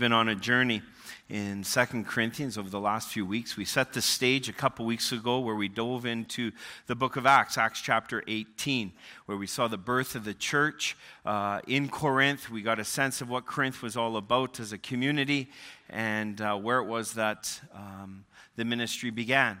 been on a journey in Second Corinthians over the last few weeks. We set the stage a couple weeks ago where we dove into the book of Acts, Acts chapter 18, where we saw the birth of the church uh, in Corinth. We got a sense of what Corinth was all about as a community and uh, where it was that um, the ministry began.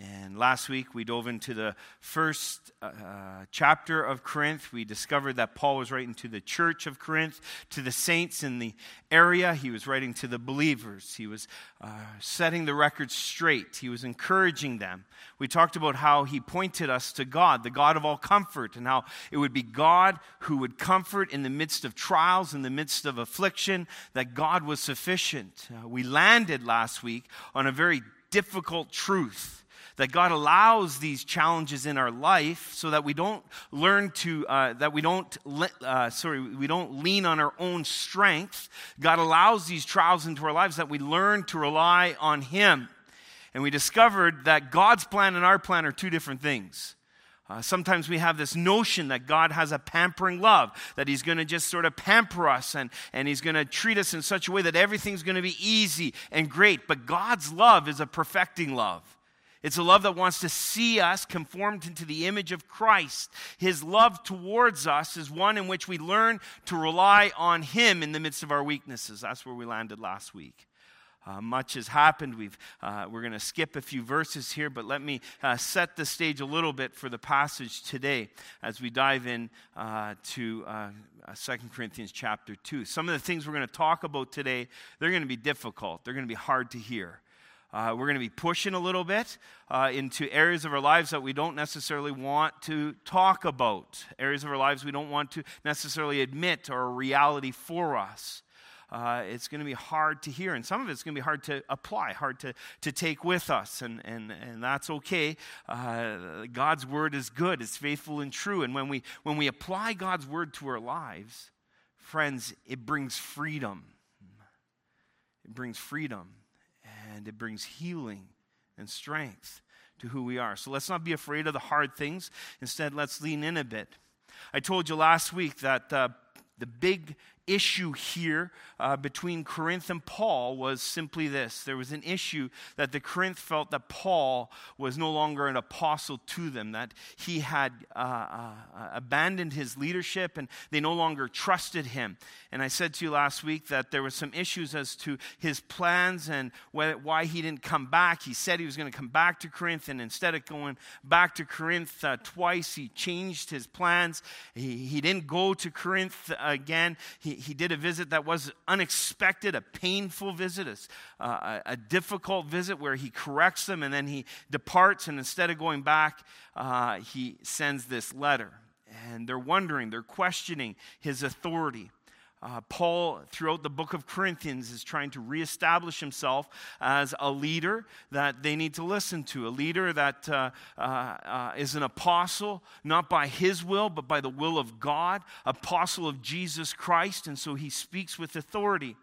And last week we dove into the first uh, chapter of Corinth. We discovered that Paul was writing to the church of Corinth, to the saints in the area. He was writing to the believers. He was uh, setting the record straight. He was encouraging them. We talked about how he pointed us to God, the God of all comfort, and how it would be God who would comfort in the midst of trials, in the midst of affliction, that God was sufficient. Uh, we landed last week on a very difficult truth that God allows these challenges in our life so that we don't learn to, uh, that we don't, uh, sorry, we don't lean on our own strength. God allows these trials into our lives that we learn to rely on Him. And we discovered that God's plan and our plan are two different things. Uh, sometimes we have this notion that God has a pampering love, that He's going to just sort of pamper us and, and He's going to treat us in such a way that everything's going to be easy and great. But God's love is a perfecting love. It's a love that wants to see us conformed into the image of Christ. His love towards us is one in which we learn to rely on Him in the midst of our weaknesses. That's where we landed last week. Uh, much has happened. We've, uh, we're going to skip a few verses here, but let me uh, set the stage a little bit for the passage today as we dive in uh, to uh, 2 uh, Corinthians chapter 2. Some of the things we're going to talk about today, they're going to be difficult. They're going to be hard to hear. Uh, we're going to be pushing a little bit uh, into areas of our lives that we don't necessarily want to talk about, areas of our lives we don't want to necessarily admit are a reality for us. Uh, it's going to be hard to hear, and some of it's going to be hard to apply, hard to, to take with us, and, and, and that's okay. Uh, God's word is good, it's faithful and true, and when we, when we apply God's word to our lives, friends, it brings freedom. It brings freedom and it brings healing and strength to who we are. So let's not be afraid of the hard things. Instead, let's lean in a bit. I told you last week that uh, the big issue here uh, between Corinth and Paul was simply this there was an issue that the Corinth felt that Paul was no longer an apostle to them, that he had uh, uh, abandoned his leadership and they no longer trusted him. And I said to you last week that there were some issues as to his plans and why he didn't come back. He said he was going to come back to Corinth, and instead of going back to Corinth uh, twice, he changed his plans. He, he didn't go to Corinth again. He, he, did a visit that was unexpected, a painful visit, a, a, a, difficult visit where he corrects them and then he departs. And instead of going back, uh, he sends this letter. And they're wondering, they're questioning his authority. Uh, Paul, throughout the book of Corinthians, is trying to reestablish himself as a leader that they need to listen to, a leader that uh, uh, uh, is an apostle, not by his will, but by the will of God, apostle of Jesus Christ, and so he speaks with authority.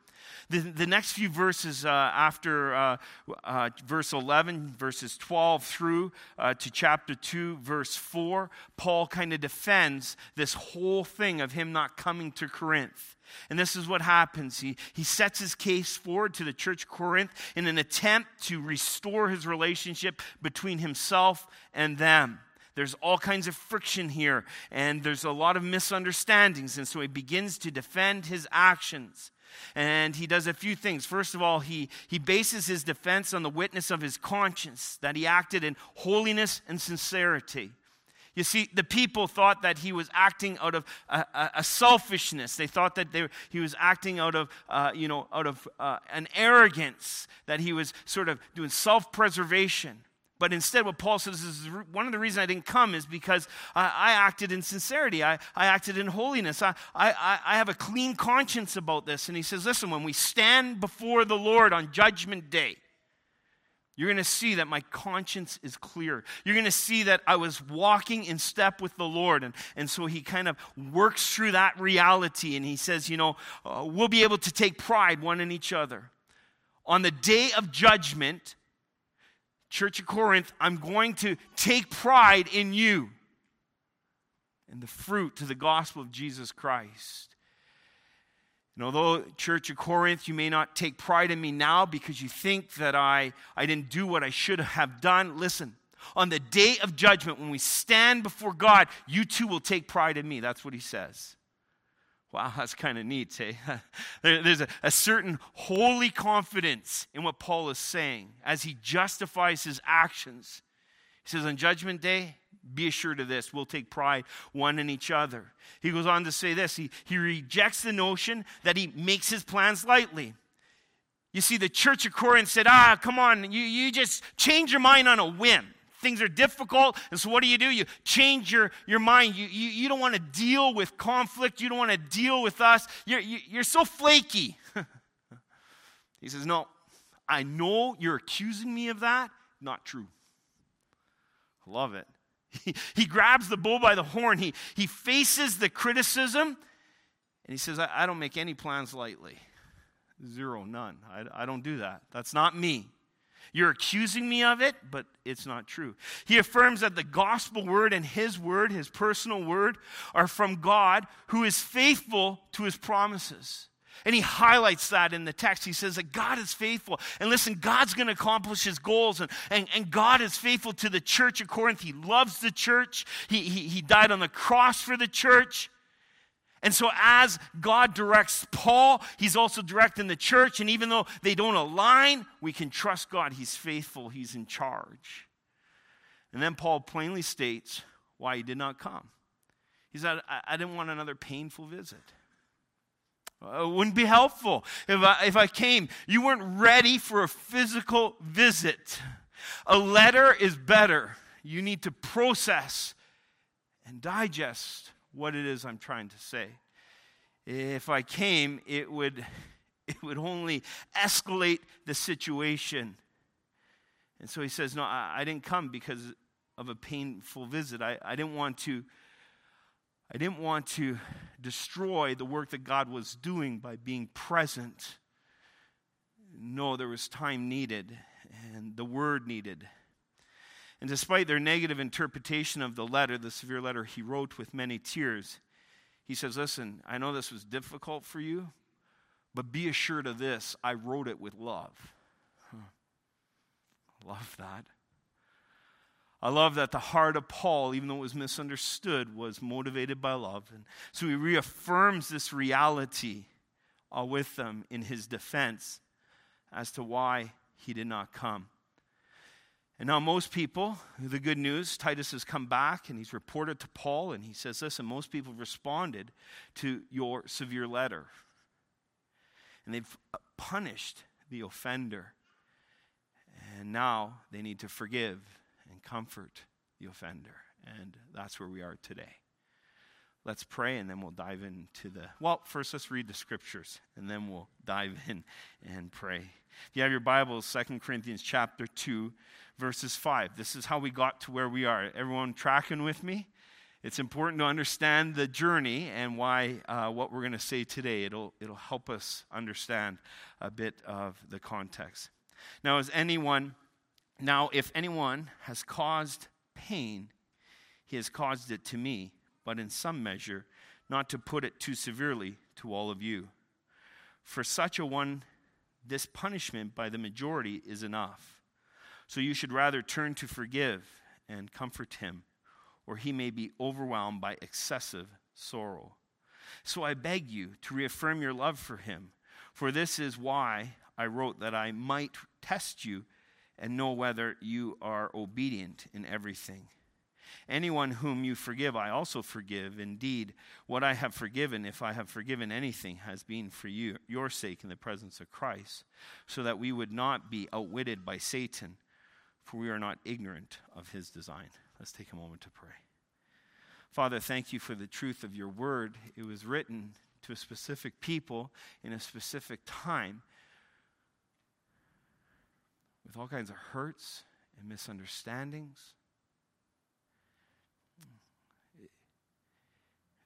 The, the next few verses uh, after uh, uh, verse 11, verses 12 through uh, to chapter 2, verse 4, Paul kind of defends this whole thing of him not coming to Corinth. And this is what happens. He, he sets his case forward to the church Corinth in an attempt to restore his relationship between himself and them. There's all kinds of friction here, and there's a lot of misunderstandings. And so he begins to defend his actions. And he does a few things. First of all, he, he bases his defense on the witness of his conscience, that he acted in holiness and sincerity. You see, the people thought that he was acting out of a, a, a selfishness. They thought that they, he was acting out of, uh, you know, out of uh, an arrogance, that he was sort of doing self preservation. But instead, what Paul says is one of the reasons I didn't come is because I, I acted in sincerity. I, I acted in holiness. I, I, I have a clean conscience about this. And he says, listen, when we stand before the Lord on Judgment Day, you're going to see that my conscience is clear. You're going to see that I was walking in step with the Lord. And, and so he kind of works through that reality and he says, you know, uh, we'll be able to take pride one in each other. On the day of judgment, Church of Corinth, I'm going to take pride in you and the fruit to the gospel of Jesus Christ. And although, Church of Corinth, you may not take pride in me now because you think that I, I didn't do what I should have done, listen, on the day of judgment, when we stand before God, you too will take pride in me. That's what he says. Wow, that's kind of neat, eh? There's a, a, certain holy confidence in what Paul is saying as he justifies his actions. He says, On Judgment Day, be assured of this, we'll take pride one in each other. He goes on to say this he, he rejects the notion that he makes his plans lightly. You see, the church of Corinth said, Ah, come on, you, you just change your mind on a whim things are difficult. And so, what do you do? You change your, your mind. You, you, you don't want to deal with conflict. You don't want to deal with us. You're, you, are you are so flaky. he says, No, I know you're accusing me of that. Not true. Love it. He, he grabs the bull by the horn. He, he faces the criticism. And he says, I, I don't make any plans lightly. Zero, none. I, I don't do that. That's not me. You're accusing me of it, but it's not true. He affirms that the gospel word and his word, his personal word, are from God who is faithful to his promises. And he highlights that in the text. He says that God is faithful. And listen, God's going to accomplish his goals. And, and, and God is faithful to the church of Corinth. He loves the church. He, he, he died on the cross for the church. And so, as God directs Paul, he's also directing the church. And even though they don't align, we can trust God. He's faithful, he's in charge. And then Paul plainly states why he did not come. He said, I, I didn't want another painful visit. It wouldn't be helpful if I, if I came. You weren't ready for a physical visit. A letter is better. You need to process and digest what it is I'm trying to say. If I came, it would, it would only escalate the situation. And so he says, No, I, I didn't come because of a painful visit. I, I didn't want to. I didn't want to destroy the work that God was doing by being present. No, there was time needed and the word needed. And despite their negative interpretation of the letter, the severe letter he wrote with many tears, he says, Listen, I know this was difficult for you, but be assured of this I wrote it with love. Huh. Love that. I love that the heart of Paul, even though it was misunderstood, was motivated by love. And so he reaffirms this reality uh, with them in his defense as to why he did not come. And now, most people, the good news, Titus has come back and he's reported to Paul, and he says, Listen, most people responded to your severe letter. And they've punished the offender. And now they need to forgive and comfort the offender. And that's where we are today. Let's pray and then we'll dive into the. Well, first let's read the scriptures and then we'll dive in and pray. If you have your Bibles, 2 Corinthians chapter 2, verses 5. This is how we got to where we are. Everyone tracking with me? It's important to understand the journey and why uh, what we're going to say today. It'll, it'll help us understand a bit of the context. Now, as anyone, now if anyone has caused pain, he has caused it to me, but in some measure, not to put it too severely to all of you. For such a one, this punishment by the majority is enough. So you should rather turn to forgive and comfort him, or he may be overwhelmed by excessive sorrow. So I beg you to reaffirm your love for him, for this is why I wrote that I might test you and know whether you are obedient in everything. Anyone whom you forgive, I also forgive. Indeed, what I have forgiven, if I have forgiven anything, has been for you, your sake in the presence of Christ, so that we would not be outwitted by Satan for we are not ignorant of his design. Let's take a moment to pray. Father, thank you for the truth of your word. It was written to a specific people in a specific time with all kinds of hurts and misunderstandings.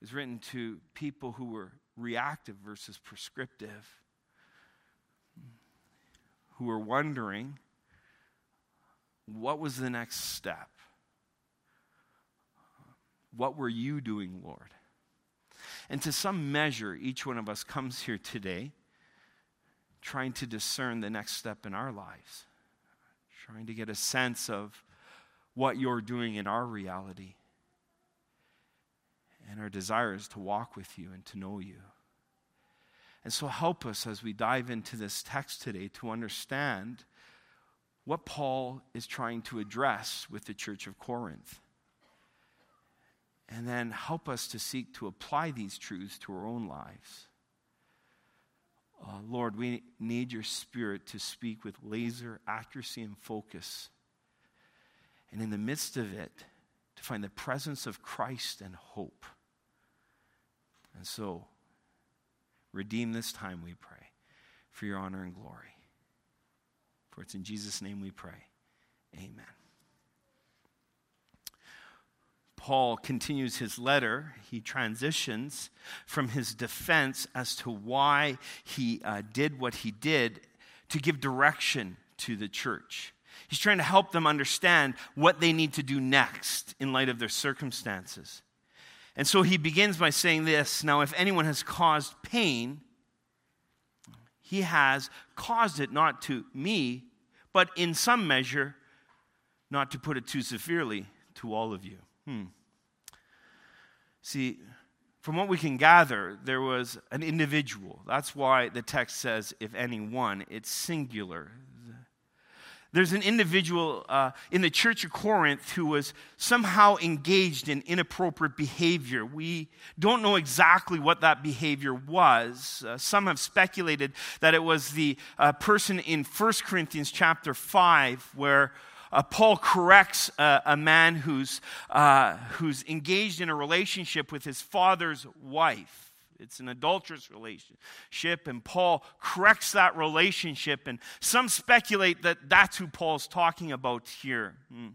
Was written to people who were reactive versus prescriptive, who were wondering what was the next step? What were you doing, Lord? And to some measure, each one of us comes here today trying to discern the next step in our lives, trying to get a sense of what you're doing in our reality. And our desire is to walk with you and to know you. And so, help us as we dive into this text today to understand what Paul is trying to address with the church of Corinth. And then help us to seek to apply these truths to our own lives. Uh, Lord, we need your spirit to speak with laser accuracy and focus. And in the midst of it, to find the presence of Christ and hope. And so, redeem this time, we pray, for your honor and glory. For it's in Jesus' name we pray. Amen. Paul continues his letter, he transitions from his defense as to why he uh, did what he did to give direction to the church. He's trying to help them understand what they need to do next in light of their circumstances. And so he begins by saying this Now, if anyone has caused pain, he has caused it not to me, but in some measure, not to put it too severely, to all of you. Hmm. See, from what we can gather, there was an individual. That's why the text says, if anyone, it's singular. There's an individual uh, in the church of Corinth who was somehow engaged in inappropriate behavior. We don't know exactly what that behavior was. Uh, some have speculated that it was the uh, person in 1 Corinthians chapter 5 where uh, Paul corrects uh, a man who's, uh, who's engaged in a relationship with his father's wife. It's an adulterous relationship, and Paul corrects that relationship. And some speculate that that's who Paul's talking about here. Hmm.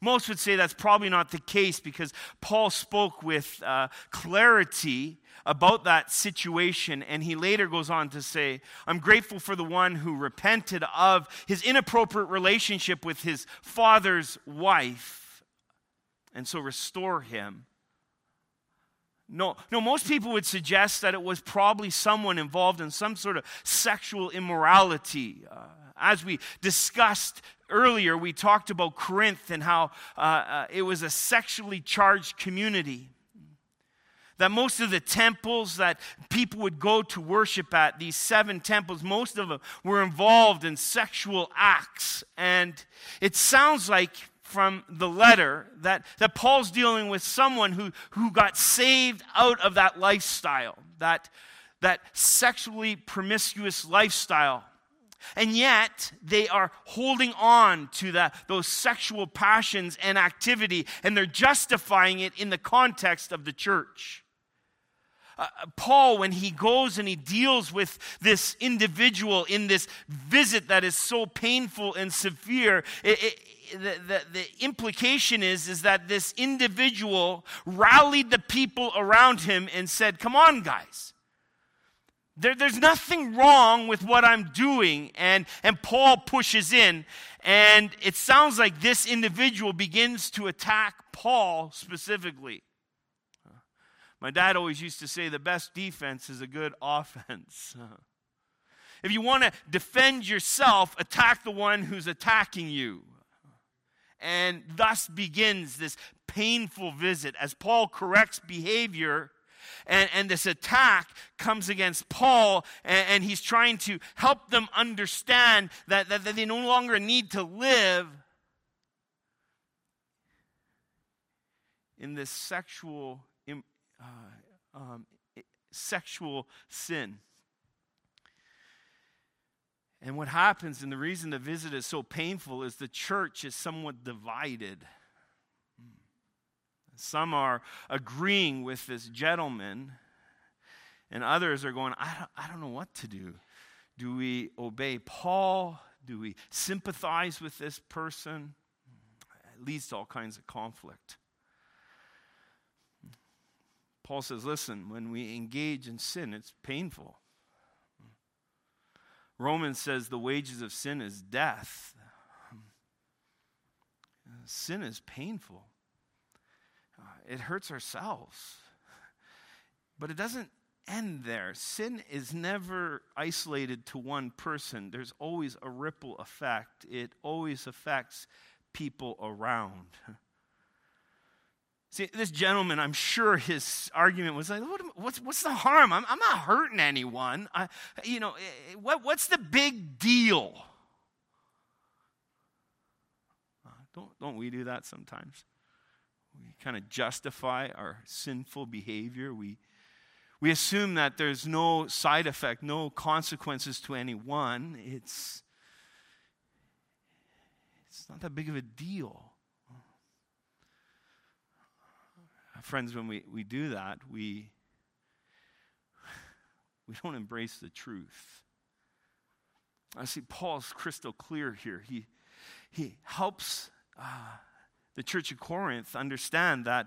Most would say that's probably not the case because Paul spoke with uh, clarity about that situation, and he later goes on to say, I'm grateful for the one who repented of his inappropriate relationship with his father's wife, and so restore him. No, no, most people would suggest that it was probably someone involved in some sort of sexual immorality. Uh, as we discussed earlier, we talked about Corinth and how uh, uh, it was a sexually charged community. That most of the temples that people would go to worship at, these seven temples, most of them were involved in sexual acts. And it sounds like from the letter that, that Paul's dealing with someone who, who got saved out of that lifestyle, that, that sexually promiscuous lifestyle. And yet, they are holding on to the, those sexual passions and activity, and they're justifying it in the context of the church. Uh, Paul, when he goes and he deals with this individual in this visit that is so painful and severe, it, it, the, the, the, implication is, is that this individual rallied the people around him and said, Come on, guys. There, there's nothing wrong with what I'm doing. And, and Paul pushes in, and it sounds like this individual begins to attack Paul specifically. My dad always used to say the best defense is a good offense. If you want to defend yourself, attack the one who's attacking you. And thus begins this painful visit as Paul corrects behavior. And, and this attack comes against Paul, and, and he's trying to help them understand that, that, that they no longer need to live in this sexual um, sexual sin. And what happens, and the reason the visit is so painful, is the church is somewhat divided. Some are agreeing with this gentleman, and others are going, I don't, I don't know what to do. Do we obey Paul? Do we sympathize with this person? It leads to all kinds of conflict. Paul says, listen, when we engage in sin, it's painful. Romans says the wages of sin is death. Sin is painful, uh, it hurts ourselves. But it doesn't end there. Sin is never isolated to one person, there's always a ripple effect, it always affects people around. See, this gentleman, I'm sure his argument was like, what, what's, what's the harm? I'm, I'm not hurting anyone. I, you know, eh, what, what's the big deal? Uh, don't, don't we do that sometimes? We kind of justify our sinful behavior. We, we assume that there's no side effect, no consequences to anyone. It's, it's not that big of a deal. Friends, when we, we do that, we, we don't embrace the truth. I see Paul's crystal clear here. He, he helps uh, the church of Corinth understand that,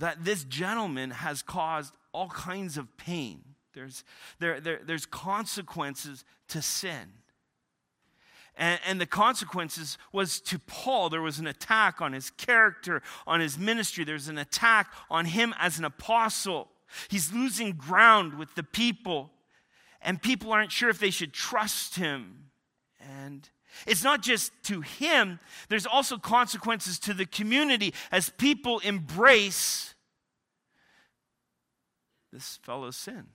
that this gentleman has caused all kinds of pain. There's, there, there, there's consequences to sin. And, and, the consequences was to Paul. There was an attack on his character, on his ministry. There's an attack on him as an apostle. He's losing ground with the people, and people aren't sure if they should trust him. And it's not just to him, there's also consequences to the community as people embrace this fellow's sin.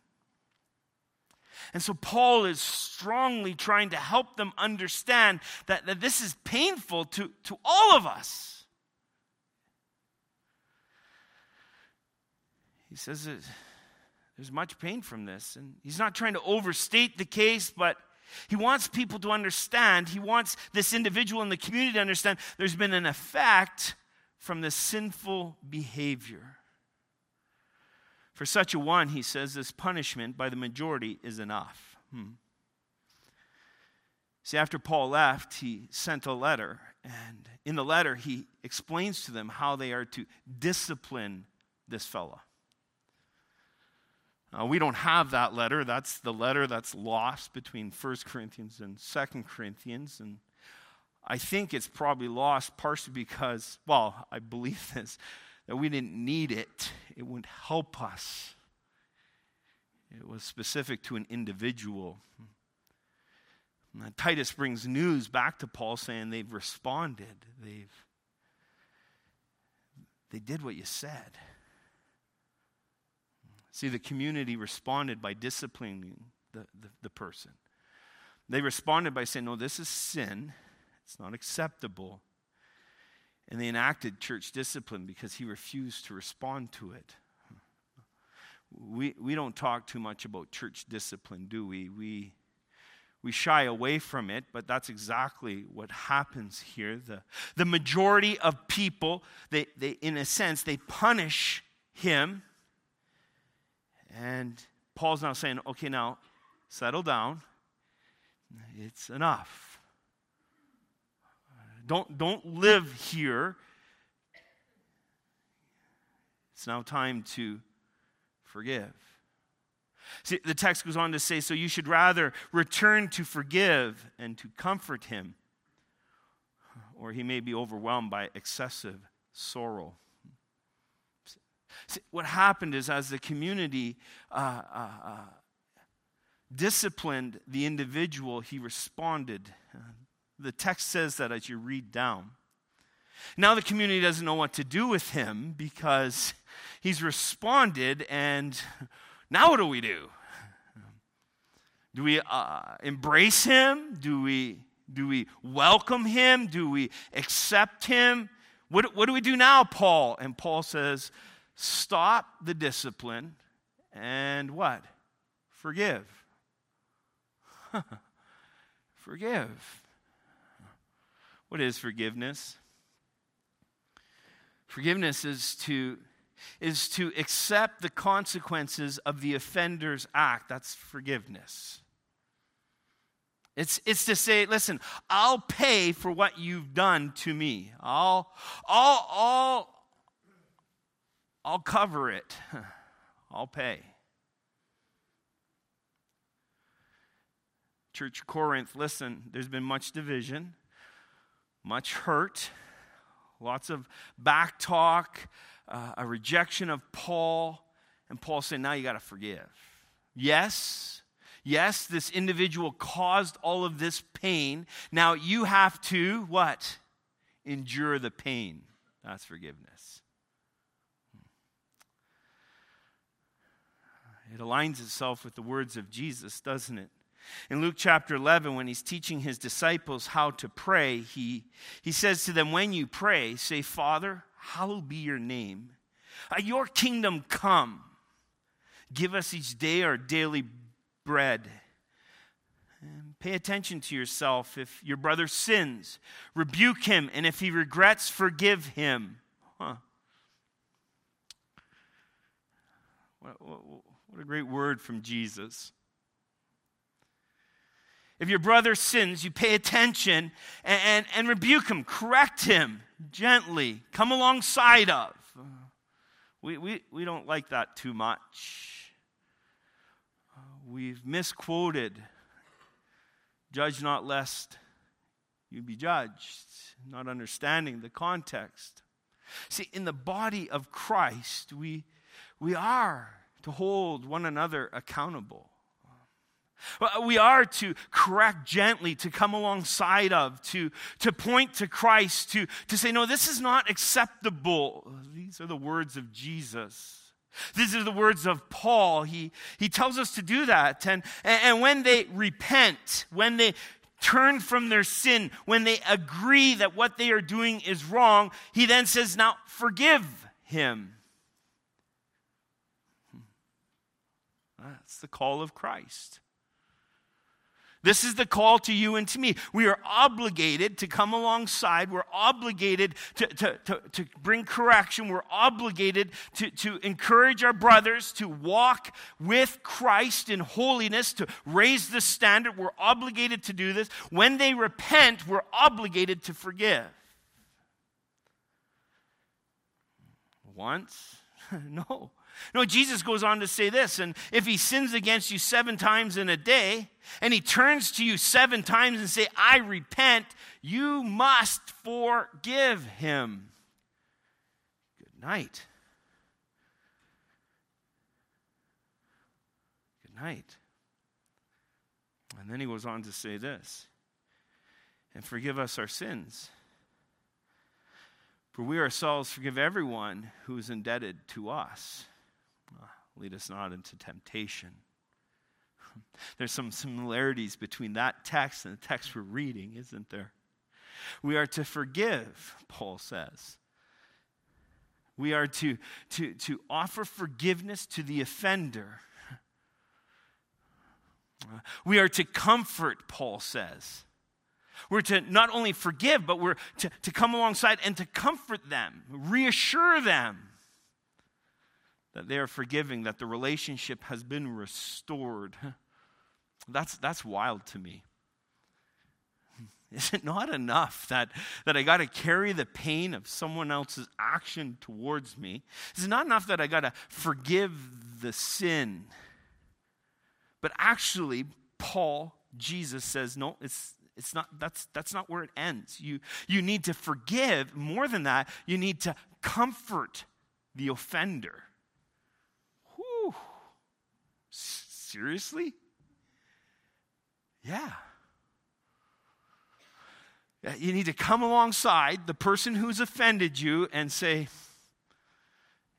And so Paul is strongly trying to help them understand that, that this is painful to, to all of us. He says that there's much pain from this. And he's not trying to overstate the case, but he wants people to understand. He wants this individual in the community to understand there's been an effect from this sinful behavior. For such a one, he says, this punishment by the majority is enough. Hmm. See, after Paul left, he sent a letter, and in the letter, he explains to them how they are to discipline this fellow. We don't have that letter. That's the letter that's lost between 1 Corinthians and 2 Corinthians. And I think it's probably lost partially because, well, I believe this, that we didn't need it, it wouldn't help us. It was specific to an individual. Titus brings news back to Paul saying they've responded. They've they did what you said. See, the community responded by disciplining the, the, the person. They responded by saying, No, this is sin. It's not acceptable. And they enacted church discipline because he refused to respond to it. We, we don't talk too much about church discipline, do we? We, we shy away from it, but that's exactly what happens here. The, the majority of people, they, they, in a sense, they punish him. And Paul's now saying, okay, now settle down. It's enough. Don't, don't live here. It's now time to forgive. See, the text goes on to say, so you should rather return to forgive and to comfort him, or he may be overwhelmed by excessive sorrow. See, what happened is, as the community uh, uh, uh, disciplined the individual, he responded. The text says that as you read down. Now the community doesn't know what to do with him because he's responded, and now what do we do? Do we uh, embrace him? Do we, do we welcome him? Do we accept him? What, what do we do now, Paul? And Paul says, stop the discipline and what? Forgive. Forgive. What is forgiveness? Forgiveness is to, is to accept the consequences of the offender's act. That's forgiveness. It's, it's to say, listen, I'll pay for what you've done to me. I'll, I'll, I'll, I'll cover it. I'll pay. Church Corinth, listen, there's been much division much hurt, lots of back talk, uh, a rejection of Paul. And Paul said, now you got to forgive. Yes, yes, this individual caused all of this pain. Now you have to what? Endure the pain. That's forgiveness. It aligns itself with the words of Jesus, doesn't it? In Luke chapter 11, when he's teaching his disciples how to pray, he, he says to them, When you pray, say, Father, hallowed be your name. Your kingdom come. Give us each day our daily bread. And pay attention to yourself. If your brother sins, rebuke him, and if he regrets, forgive him. Huh. What, what a great word from Jesus. If your brother sins, you pay attention and, and, and, rebuke him, correct him gently, come alongside of. We, we, we don't like that too much. We've misquoted, judge not lest you be judged, not understanding the context. See, in the body of Christ, we, we are to hold one another accountable. Uh, we are to correct gently, to come alongside of, to, to point to Christ, to, to say, no, this is not acceptable. These are the words of Jesus. These are the words of Paul. He, he tells us to do that. And, and when they repent, when they turn from their sin, when they agree that what they are doing is wrong, he then says, now forgive him. Hmm. That's the call of Christ. This is the call to you and to me. We are obligated to come alongside. We're obligated to, to, to, to, bring correction. We're obligated to, to encourage our brothers to walk with Christ in holiness, to raise the standard. We're obligated to do this. When they repent, we're obligated to forgive. Once? no. No, Jesus goes on to say this, and if he sins against you seven times in a day, and he turns to you seven times and say, I repent, you must forgive him. Good night. Good night. And then he goes on to say this, and forgive us our sins. For we ourselves forgive everyone who is indebted to us. Lead us not into temptation. There's some similarities between that text and the text we're reading, isn't there? We are to forgive, Paul says. We are to, to, to offer forgiveness to the offender. We are to comfort, Paul says. We're to not only forgive, but we're to, to come alongside and to comfort them, reassure them that they are forgiving, that the relationship has been restored. That's, that's wild to me. Is it not enough that, that I got to carry the pain of someone else's action towards me? Is it not enough that I got to forgive the sin? But actually, Paul, Jesus says, no, it's, it's not, that's, that's not where it ends. You, you need to forgive. More than that, you need to comfort the offender. Seriously? Yeah. You need to come alongside the person who's offended you and say,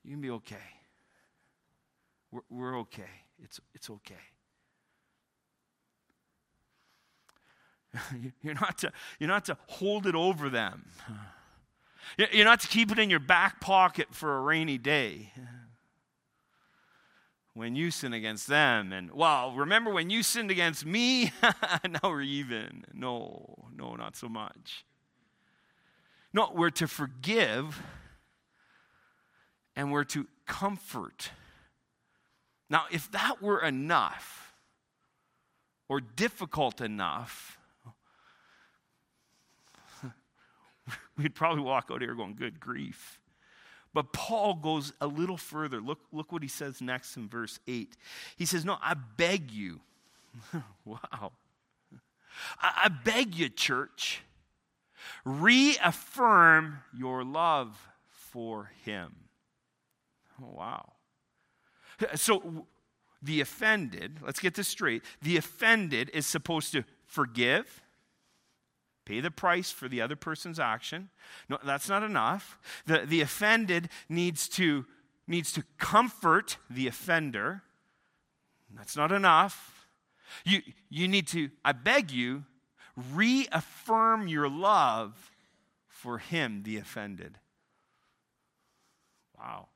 You can be okay. We're, we're okay. It's, it's okay. You're not, to, you're not to hold it over them. You're not to keep it in your back pocket for a rainy day when you sin against them. And, well, remember when you sinned against me? now we're even. No, no, not so much. No, we're to forgive and we're to comfort. Now, if that were enough or difficult enough, we'd probably walk out here going, good grief. But Paul goes a little further. Look, look what he says next in verse 8. He says, No, I beg you. wow. I, I beg you, church, reaffirm your love for him. Oh, wow. So the offended, let's get this straight, the offended is supposed to forgive, pay the price for the other person's action. No, that's not enough. The, the offended needs to, needs to comfort the offender. That's not enough. You, you need to, I beg you, reaffirm your love for him, the offended. Wow.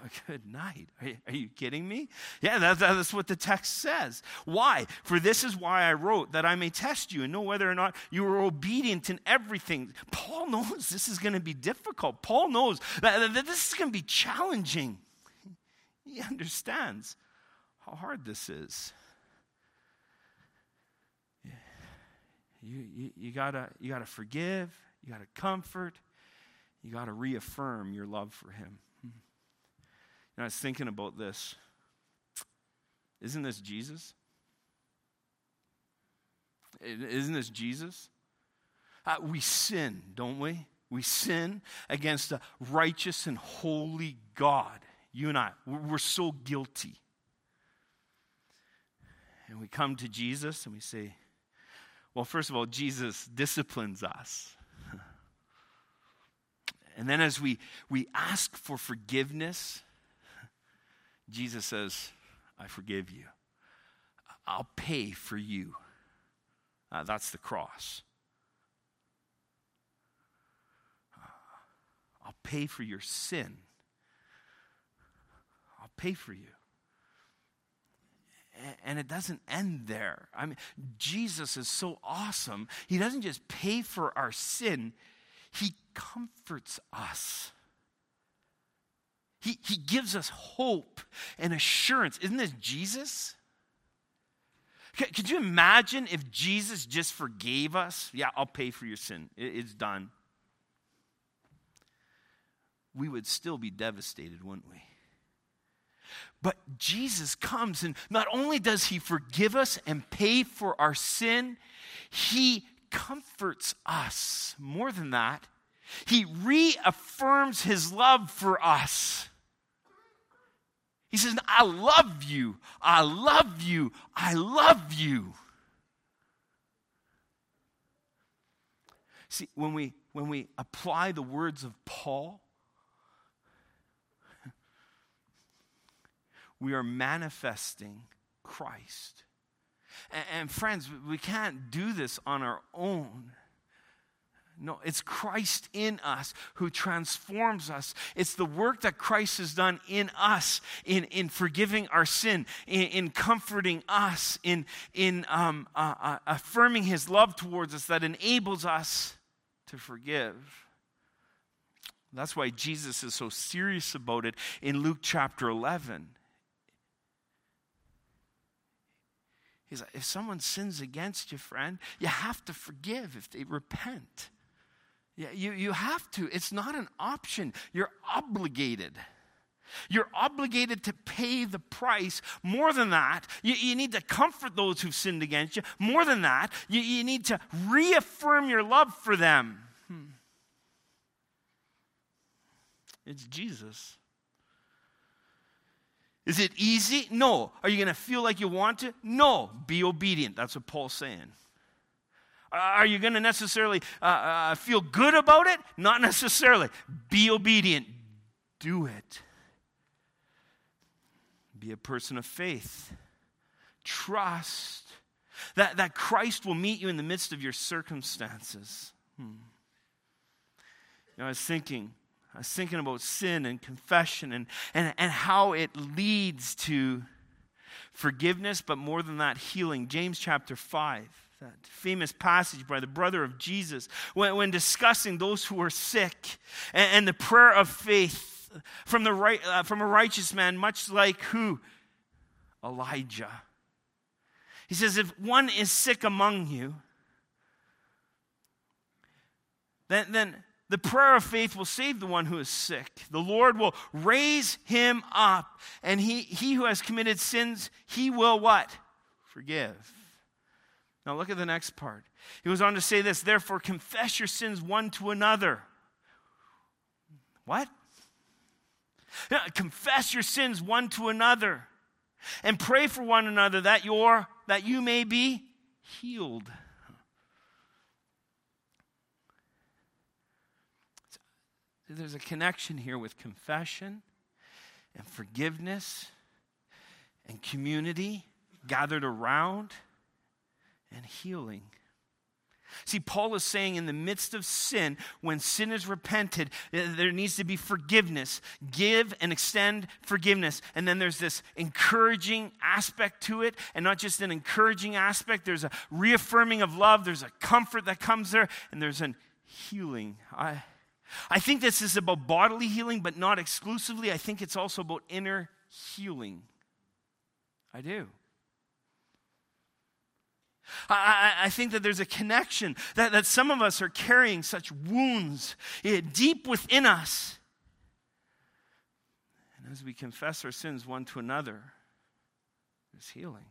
Good night. Are you, are you kidding me? Yeah, that, that's what the text says. Why? For this is why I wrote, that I may test you and know whether or not you are obedient in everything. Paul knows this is going to be difficult. Paul knows that, that this is going to be challenging. He understands how hard this is. You, you, you, gotta, you gotta forgive, you gotta comfort, you gotta reaffirm your love for him. Know, I was thinking about this. Isn't this Jesus? Isn't this Jesus? Uh, we sin, don't we? We sin against a righteous and holy God. You and I, we're so guilty. And we come to Jesus and we say, well, first of all, Jesus disciplines us. And then as we, we ask for forgiveness, Jesus says, I forgive you. I'll pay for you. Uh, that's the cross. I'll pay for your sin. I'll pay for you and it doesn't end there. I mean, Jesus is so awesome. He doesn't just pay for our sin, He comforts us. He, he gives us hope and assurance. Isn't this Jesus? Could you imagine if Jesus just forgave us? Yeah, I'll pay for your sin. It's done. We would still be devastated, wouldn't we? But Jesus comes, and not only does he forgive us and pay for our sin, he comforts us. More than that, he reaffirms his love for us. He says, I love you, I love you, I love you. See, when we, when we apply the words of Paul, we are manifesting Christ. And, and, friends, we can't do this on our own. No, it's Christ in us who transforms us. It's the work that Christ has done in us, in, in forgiving our sin, in, in comforting us, in, in um, uh, uh, affirming his love towards us that enables us to forgive. That's why Jesus is so serious about it in Luke chapter 11. He's like, if someone sins against you, friend, you have to forgive if they repent. Yeah, you, you have to. It's not an option. You're obligated. You're obligated to pay the price. More than that, you, you need to comfort those who've sinned against you. More than that, you, you need to reaffirm your love for them. Hmm. It's Jesus. Is it easy? No. Are you going to feel like you want to? No. Be obedient. That's what Paul's saying. Are you going to necessarily uh, uh, feel good about it? Not necessarily. Be obedient. Do it. Be a person of faith. Trust that, that Christ will meet you in the midst of your circumstances. Hmm. You know, I was thinking I was thinking about sin and confession and, and, and how it leads to forgiveness, but more than that, healing. James chapter 5, that famous passage by the brother of Jesus, when, when discussing those who are sick and, and the prayer of faith from, the right, uh, from a righteous man, much like who? Elijah. He says, If one is sick among you, then, then the prayer of faith will save the one who is sick. The Lord will raise him up. And he, he who has committed sins, he will what? Forgive. Now look at the next part. He goes on to say this Therefore, confess your sins one to another. What? Confess your sins one to another and pray for one another that, your, that you may be healed. There's a connection here with confession and forgiveness and community gathered around and healing. See, Paul is saying in the midst of sin, when sin is repented, eh, there needs to be forgiveness. Give and extend forgiveness. And then there's this encouraging aspect to it, and not just an encouraging aspect, there's a reaffirming of love, there's a comfort that comes there, and there's an healing. I, I think this is about bodily healing, but not exclusively. I think it's also about inner healing. I do. I, I, think that there's a connection, that, that some of us are carrying such wounds eh, deep within us. And as we confess our sins one to another, there's healing.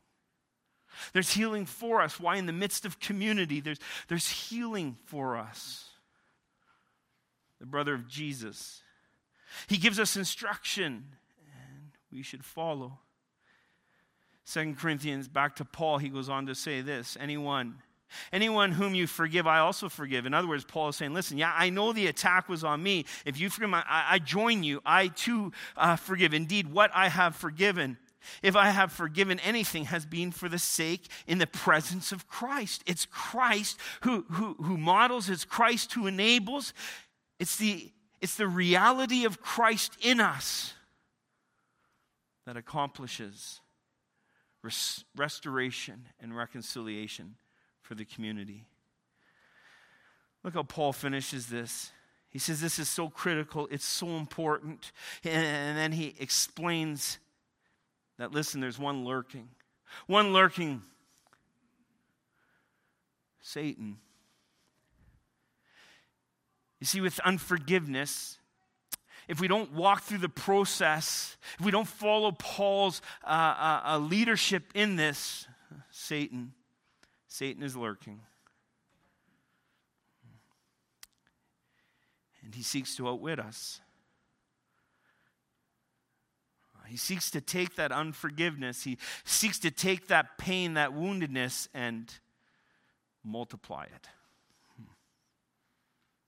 There's healing for us. Why, in the midst of community, there's, there's healing for us. The brother of Jesus. He gives us instruction, and we should follow. Second Corinthians, back to Paul, he goes on to say this anyone. Anyone whom you forgive, I also forgive. In other words, Paul is saying, listen, yeah, I know the attack was on me. If you forgive, I, I join you. I too uh, forgive. Indeed, what I have forgiven, if I have forgiven anything, has been for the sake in the presence of Christ. It's Christ who, who, who models, it's Christ who enables. It's the, it's the reality of Christ in us that accomplishes res- restoration and reconciliation for the community. Look how Paul finishes this. He says, This is so critical, it's so important. And, and then he explains that, listen, there's one lurking. One lurking Satan. You see, with unforgiveness, if we don't walk through the process, if we don't follow Paul's uh, uh, uh, leadership in this, Satan, Satan is lurking. And he seeks to outwit us. He seeks to take that unforgiveness, he seeks to take that pain, that woundedness, and multiply it. Hmm.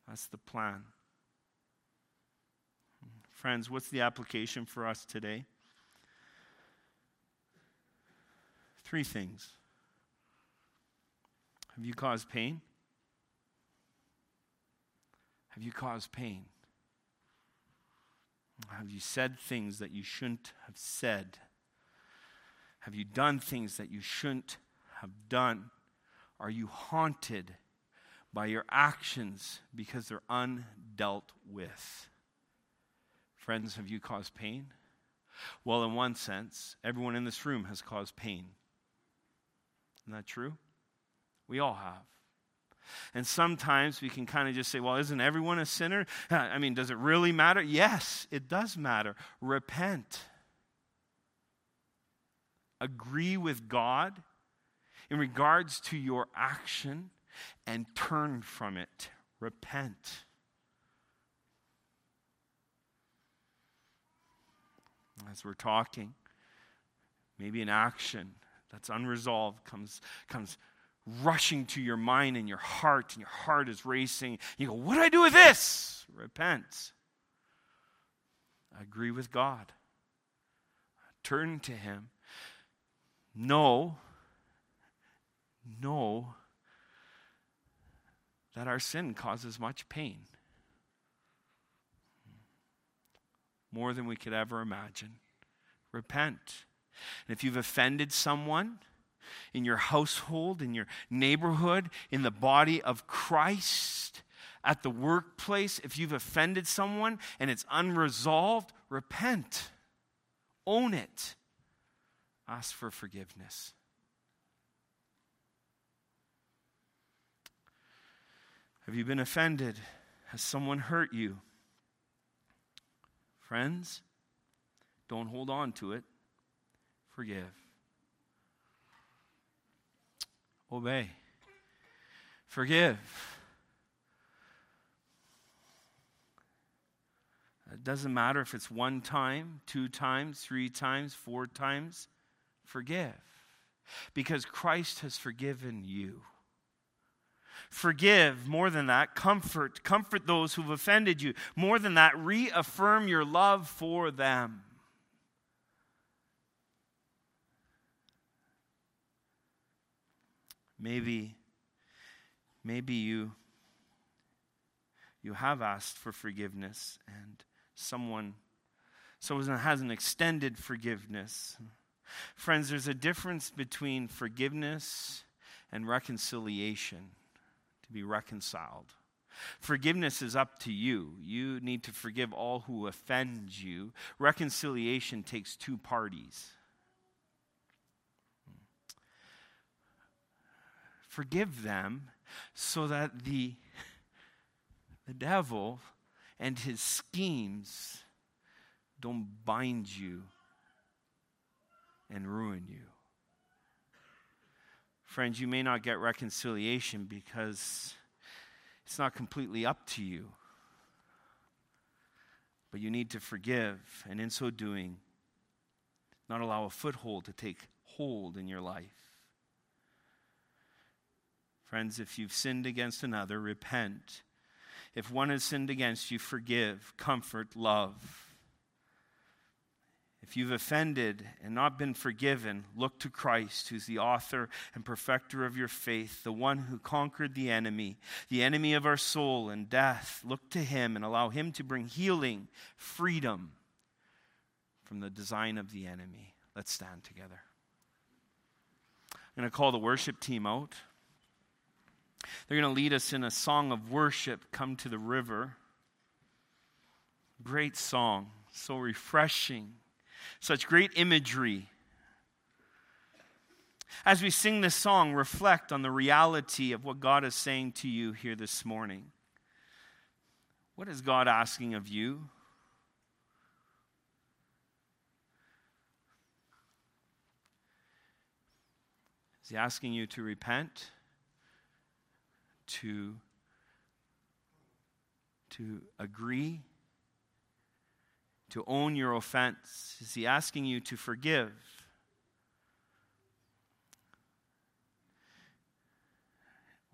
That's the plan. Friends, what's the application for us today? Three things. Have you caused pain? Have you caused pain? Have you said things that you shouldn't have said? Have you done things that you shouldn't have done? Are you haunted by your actions because they're undealt with? Friends, have you caused pain? Well, in one sense, everyone in this room has caused pain. Isn't that true? We all have. And sometimes we can kind of just say, well, isn't everyone a sinner? I mean, does it really matter? Yes, it does matter. Repent. Agree with God in regards to your action and turn from it. Repent. As we're talking. Maybe an action that's unresolved comes, comes rushing to your mind and your heart, and your heart is racing. You go, What do I do with this? Repent. Agree with God. Turn to Him. Know, know that our sin causes much pain. More than we could ever imagine. Repent. And if you've offended someone in your household, in your neighborhood, in the body of Christ, at the workplace, if you've offended someone and it's unresolved, repent. Own it. Ask for forgiveness. Have you been offended? Has someone hurt you? Friends, don't hold on to it. Forgive. Obey. Forgive. It doesn't matter if it's one time, two times, three times, four times. Forgive. Because Christ has forgiven you. Forgive. More than that, comfort. Comfort those who've offended you. More than that, reaffirm your love for them. Maybe, maybe you, you have asked for forgiveness and someone, someone has an extended forgiveness. Friends, there's a difference between forgiveness and reconciliation, be reconciled. Forgiveness is up to you. You need to forgive all who offend you. Reconciliation takes two parties. forgive them so that the, the devil and his schemes don't bind you and ruin you. Friends, you may not get reconciliation because it's not completely up to you. But you need to forgive, and in so doing, not allow a foothold to take hold in your life. Friends, if you've sinned against another, repent. If one has sinned against you, forgive, comfort, love. If you've offended and not been forgiven, look to Christ, who's the author and perfecter of your faith, the one who conquered the enemy, the enemy of our soul and death. Look to him and allow him to bring healing, freedom from the design of the enemy. Let's stand together. I'm going to call the worship team out. They're going to lead us in a song of worship, Come to the River. Great song, so refreshing, such great imagery. As we sing this song, reflect on the reality of what God is saying to you here this morning. What is God asking of you? Is He asking you to repent? to, to agree, to own your offense? Is he asking you to forgive?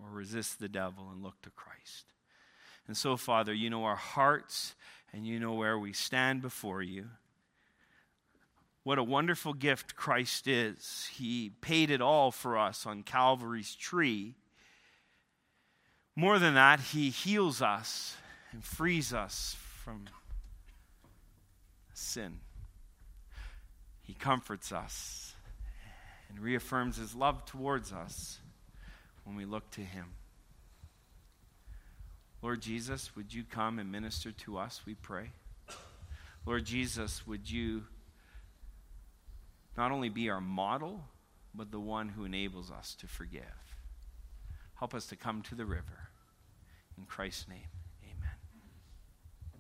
Or resist the devil and look to Christ? And so, Father, you know our hearts and you know where we stand before you. What a wonderful gift Christ is. He paid it all for us on Calvary's tree. More than that, He heals us and frees us from sin. He comforts us and reaffirms His love towards us when we look to Him. Lord Jesus, would you come and minister to us, we pray? Lord Jesus, would you not only be our model, but the one who enables us to forgive? Help us to come to the river. In Christ's name.